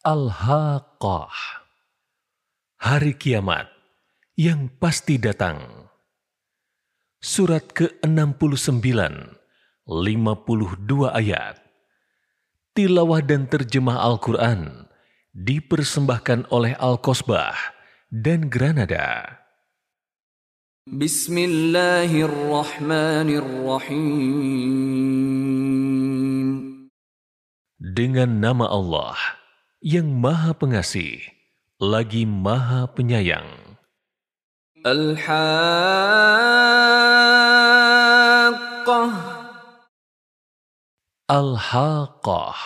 Al-Haqqah Hari Kiamat yang pasti datang Surat ke-69 52 ayat Tilawah dan terjemah Al-Quran dipersembahkan oleh Al-Kosbah dan Granada. Bismillahirrahmanirrahim. Dengan nama Allah yang Maha Pengasih, lagi Maha Penyayang. Al-Haqqah Al-Haqqah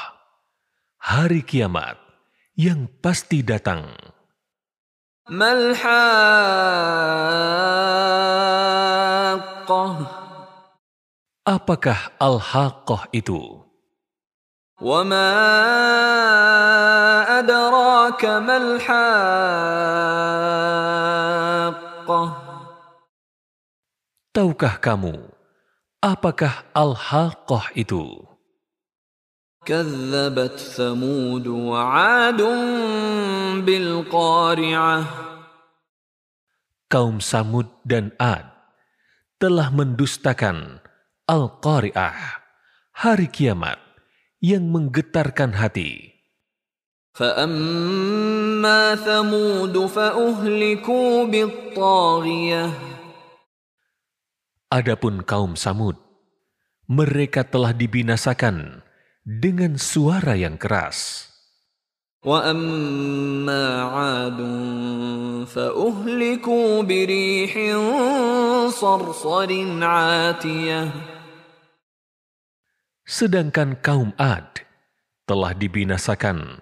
Hari kiamat yang pasti datang. Malhaqqah Apakah Al-Haqqah itu? Wa أدراك ما الحاقة Tahukah kamu apakah Al-Haqqah itu? كذبت ثمود وعاد بالقارعة Kaum Samud dan Ad telah mendustakan Al-Qari'ah, hari kiamat yang menggetarkan hati. فأما ثمود فأهلكوا بالطاغية Adapun kaum Samud, mereka telah dibinasakan dengan suara yang keras. وأما عاد فأهلكوا بريح صرصر عاتية Sedangkan kaum Ad telah dibinasakan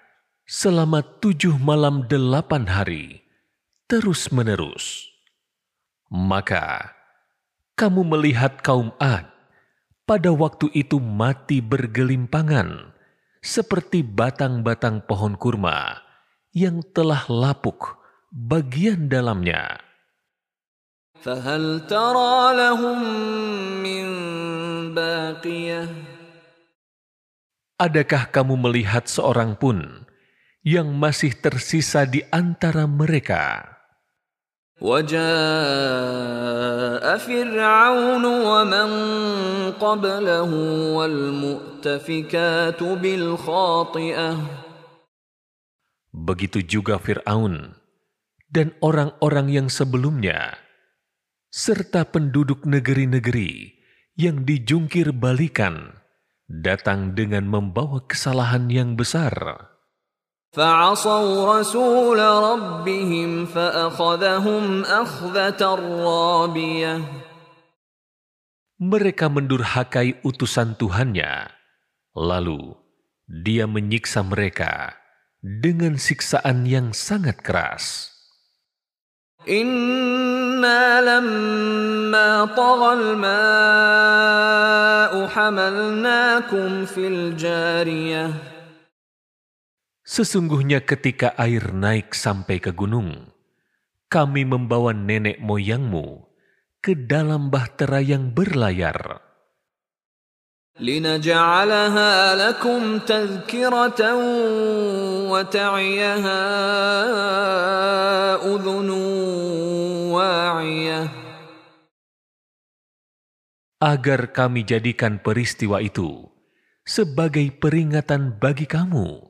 selama tujuh malam delapan hari, terus-menerus. Maka kamu melihat kaum Ad pada waktu itu mati bergelimpangan seperti batang-batang pohon kurma yang telah lapuk bagian dalamnya. فهل ترى لهم من باقية Adakah kamu melihat seorang pun yang masih tersisa di antara mereka? وجاء فرعون ومن قبله والمؤتفكات بالخاطئة Begitu juga Fir'aun dan orang-orang yang sebelumnya, serta penduduk negeri-negeri yang dijungkir balikan, datang dengan membawa kesalahan yang besar. فعصوا رسول ربهم فأخذهم أخذة رابية Mereka mendurhakai utusan Tuhannya, lalu dia menyiksa mereka dengan siksaan yang sangat keras. إنا لما طغى الماء حملناكم في الجارية Sesungguhnya ketika air naik sampai ke gunung, kami membawa nenek moyangmu ke dalam bahtera yang berlayar, لنجعلها لكم تذكرة وتعيها أذن واعية agar kami jadikan peristiwa itu sebagai peringatan bagi kamu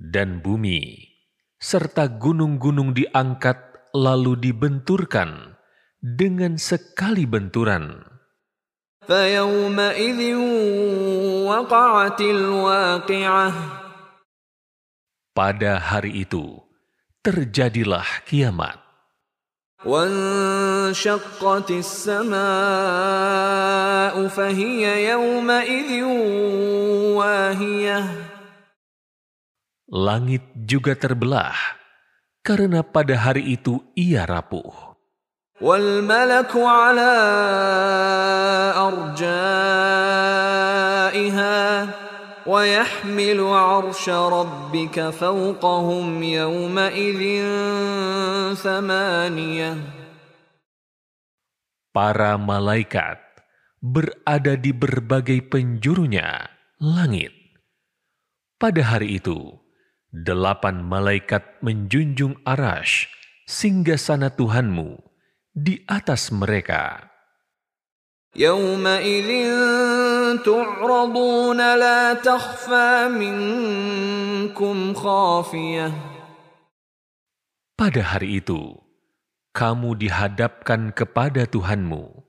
dan bumi serta gunung-gunung diangkat lalu dibenturkan dengan sekali benturan. فيومئذ وقعت الواقعة Pada hari itu terjadilah kiamat. وانشقت السماء فهي يومئذ واهية Langit juga terbelah karena pada hari itu ia rapuh. والملك على أرجائها ويحمل عرش ربك فوقهم يومئذ ثمانية Para malaikat berada di berbagai penjurunya langit. Pada hari itu, delapan malaikat menjunjung arash singgasana Tuhanmu di atas mereka. يومئذ تعرضون لا تخفى منكم خافية Pada hari itu, kamu dihadapkan kepada Tuhanmu.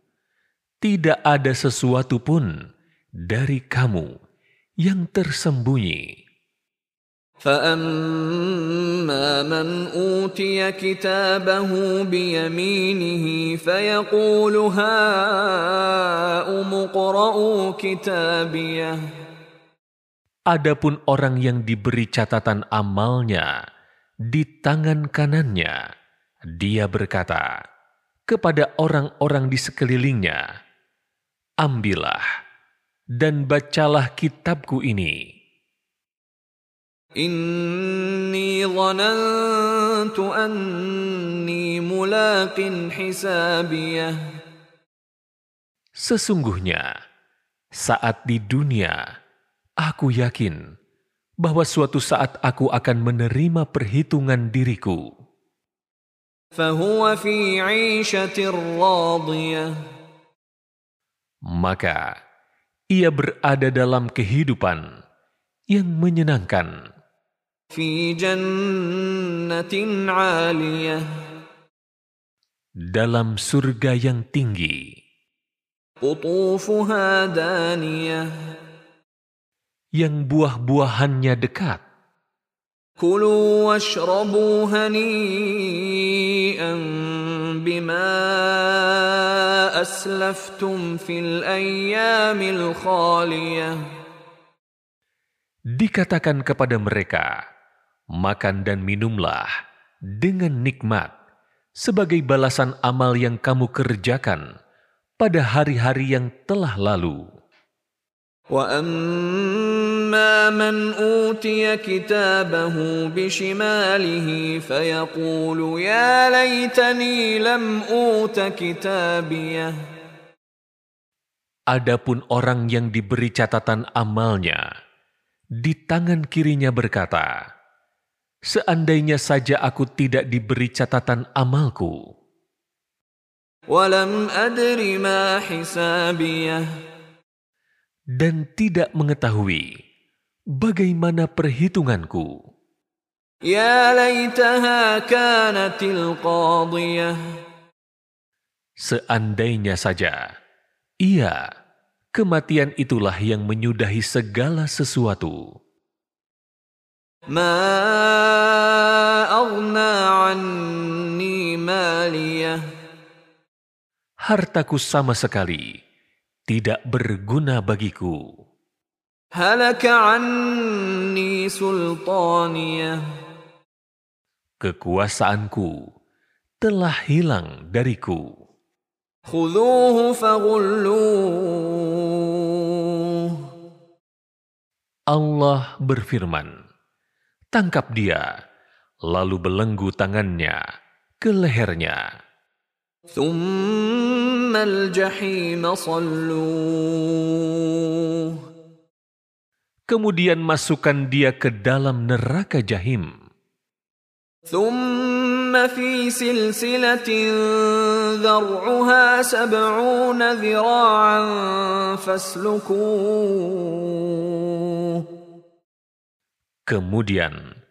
Tidak ada sesuatu pun dari kamu yang tersembunyi. فأما من أوتي كتابه بيمينه فيقول هاؤم اقرءوا كتابيه Adapun orang yang diberi catatan amalnya di tangan kanannya, dia berkata kepada orang-orang di sekelilingnya, "Ambillah dan bacalah kitabku ini." إني ظننت أني ملاق حسابيه Sesungguhnya, saat di dunia, aku yakin bahwa suatu saat aku akan menerima perhitungan diriku. فهو في عيشة راضية Maka, ia berada dalam kehidupan yang menyenangkan. dalam surga yang tinggi. yang buah-buahannya dekat. Kulu washrabu hani'an bima aslaftum fil ayyamil khaliyah Dikatakan kepada mereka, makan dan minumlah dengan nikmat sebagai balasan amal yang kamu kerjakan pada hari-hari yang telah lalu. وأما من أوتي كتابه بشماله فيقول يا ليتني لم أوت كتابيه Adapun orang yang diberi catatan amalnya, di tangan kirinya berkata, seandainya saja aku tidak diberi catatan amalku. Dan tidak mengetahui bagaimana perhitunganku. Seandainya saja, ia kematian itulah yang menyudahi segala sesuatu. ما أغنى عني ماليه Hartaku sama sekali tidak berguna bagiku. هلك عني سلطانيه Kekuasaanku telah hilang dariku. خذوه فغلوه Allah berfirman, Tangkap dia, lalu belenggu tangannya ke lehernya. ثم الجحيم صلوه Kemudian masukkan dia ke dalam neraka jahim. ثم في سلسلة ذرعها سبعون ذراعا فاسلكوه Kemudian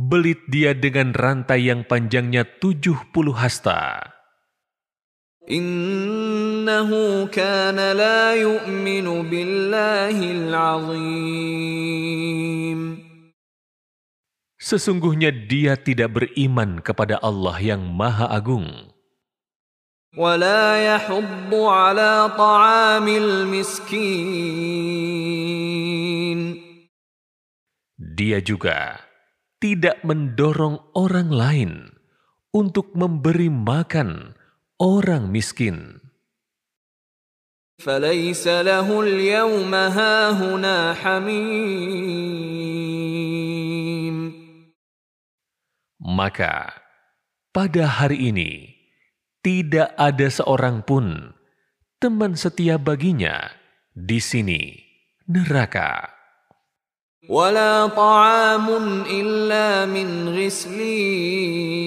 Belit dia dengan rantai yang panjangnya tujuh puluh hasta. إنه كان لا يؤمن بالله العظيم Sesungguhnya dia tidak beriman kepada Allah yang Maha Agung. ولا يحض على طعام المسكين Dia juga tidak mendorong orang lain untuk memberi makan orang miskin. فليس له اليوم هاهنا حميم Maka pada hari ini tidak ada seorang pun teman setia baginya di sini neraka. ولا طعام إلا من غسلين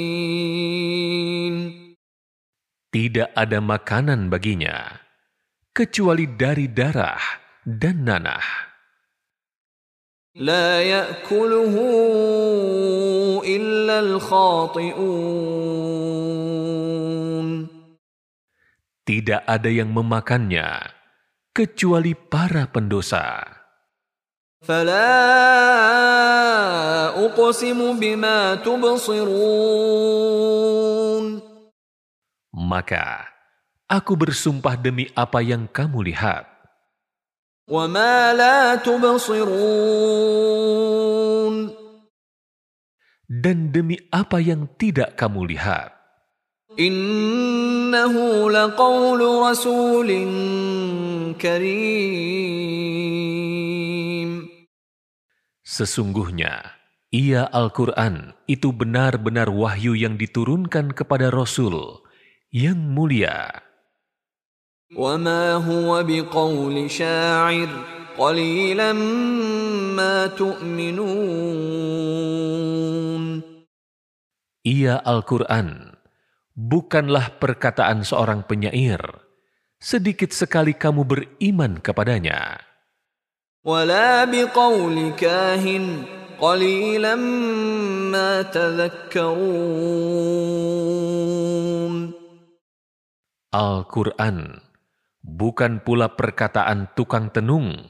Tidak ada makanan baginya kecuali dari darah dan nanah. لا يأكله إلا الخاطئون Tidak ada yang memakannya kecuali para pendosa. فلا أقسم بما تبصرون Maka aku bersumpah demi apa yang kamu lihat وما لا تبصرون dan demi apa yang tidak kamu lihat. إنه لقول رسول كريم Sesungguhnya, ia Al-Quran itu benar-benar wahyu yang diturunkan kepada Rasul yang mulia. وما هو بقول شاعر قليلا ما تؤمنون Ia Al-Quran bukanlah perkataan seorang penyair. Sedikit sekali kamu beriman kepadanya. ولا بقول كاهن قليلا ما تذكرون Al-Quran bukan pula perkataan tukang tenung.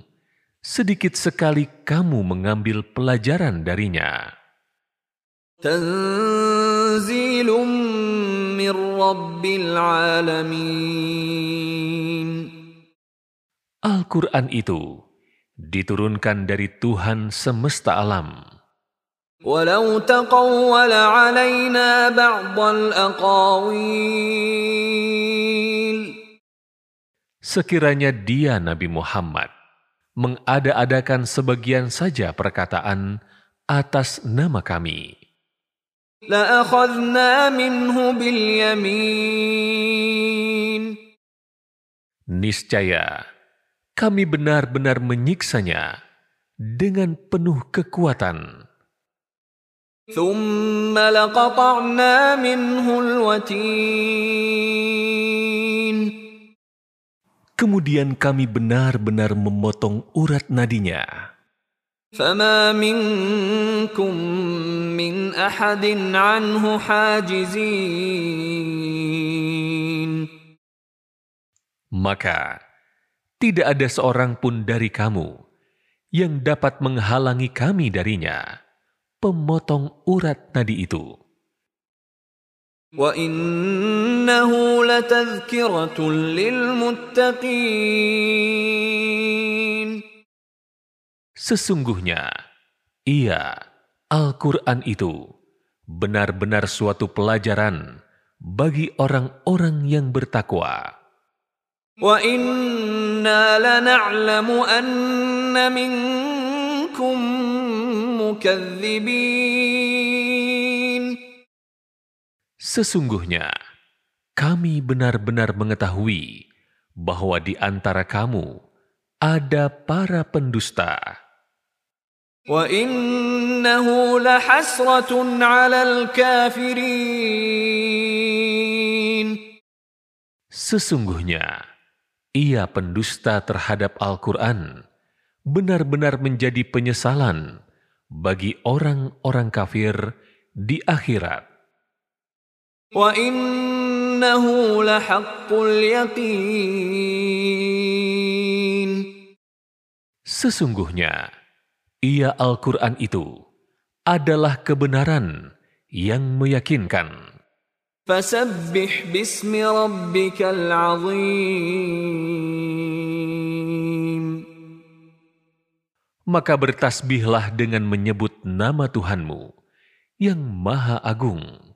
Sedikit sekali kamu mengambil pelajaran darinya. تنزيل من رب العالمين Al-Quran itu diturunkan dari Tuhan semesta alam. ولو تقول علينا بعض الأقاويل Sekiranya dia Nabi Muhammad mengada-adakan sebagian saja perkataan atas nama kami, لأخذنا منه باليمين niscaya kami benar-benar menyiksanya dengan penuh kekuatan. ثم لقطعنا منه الوتين Kemudian kami benar-benar memotong urat nadinya. فما منكم من أحد عنه حاجزين Maka tidak ada seorang pun dari kamu yang dapat menghalangi kami darinya, pemotong urat nadi itu. وإنه لتذكرة للمتقين Sesungguhnya, ia, Al-Quran itu, benar-benar suatu pelajaran bagi orang-orang yang bertakwa. وإنا لنعلم أن منكم مكذبين Sesungguhnya, kami benar-benar mengetahui bahwa di antara kamu ada para pendusta. وإنه لحسرة على الكافرين Sesungguhnya, ia pendusta terhadap Al-Quran, benar-benar menjadi penyesalan bagi orang-orang kafir di akhirat. Sesungguhnya, ia Al-Quran itu adalah kebenaran yang meyakinkan. Fasabbih bismi rabbikal azim. Maka bertasbihlah dengan menyebut nama Tuhanmu yang Maha Agung.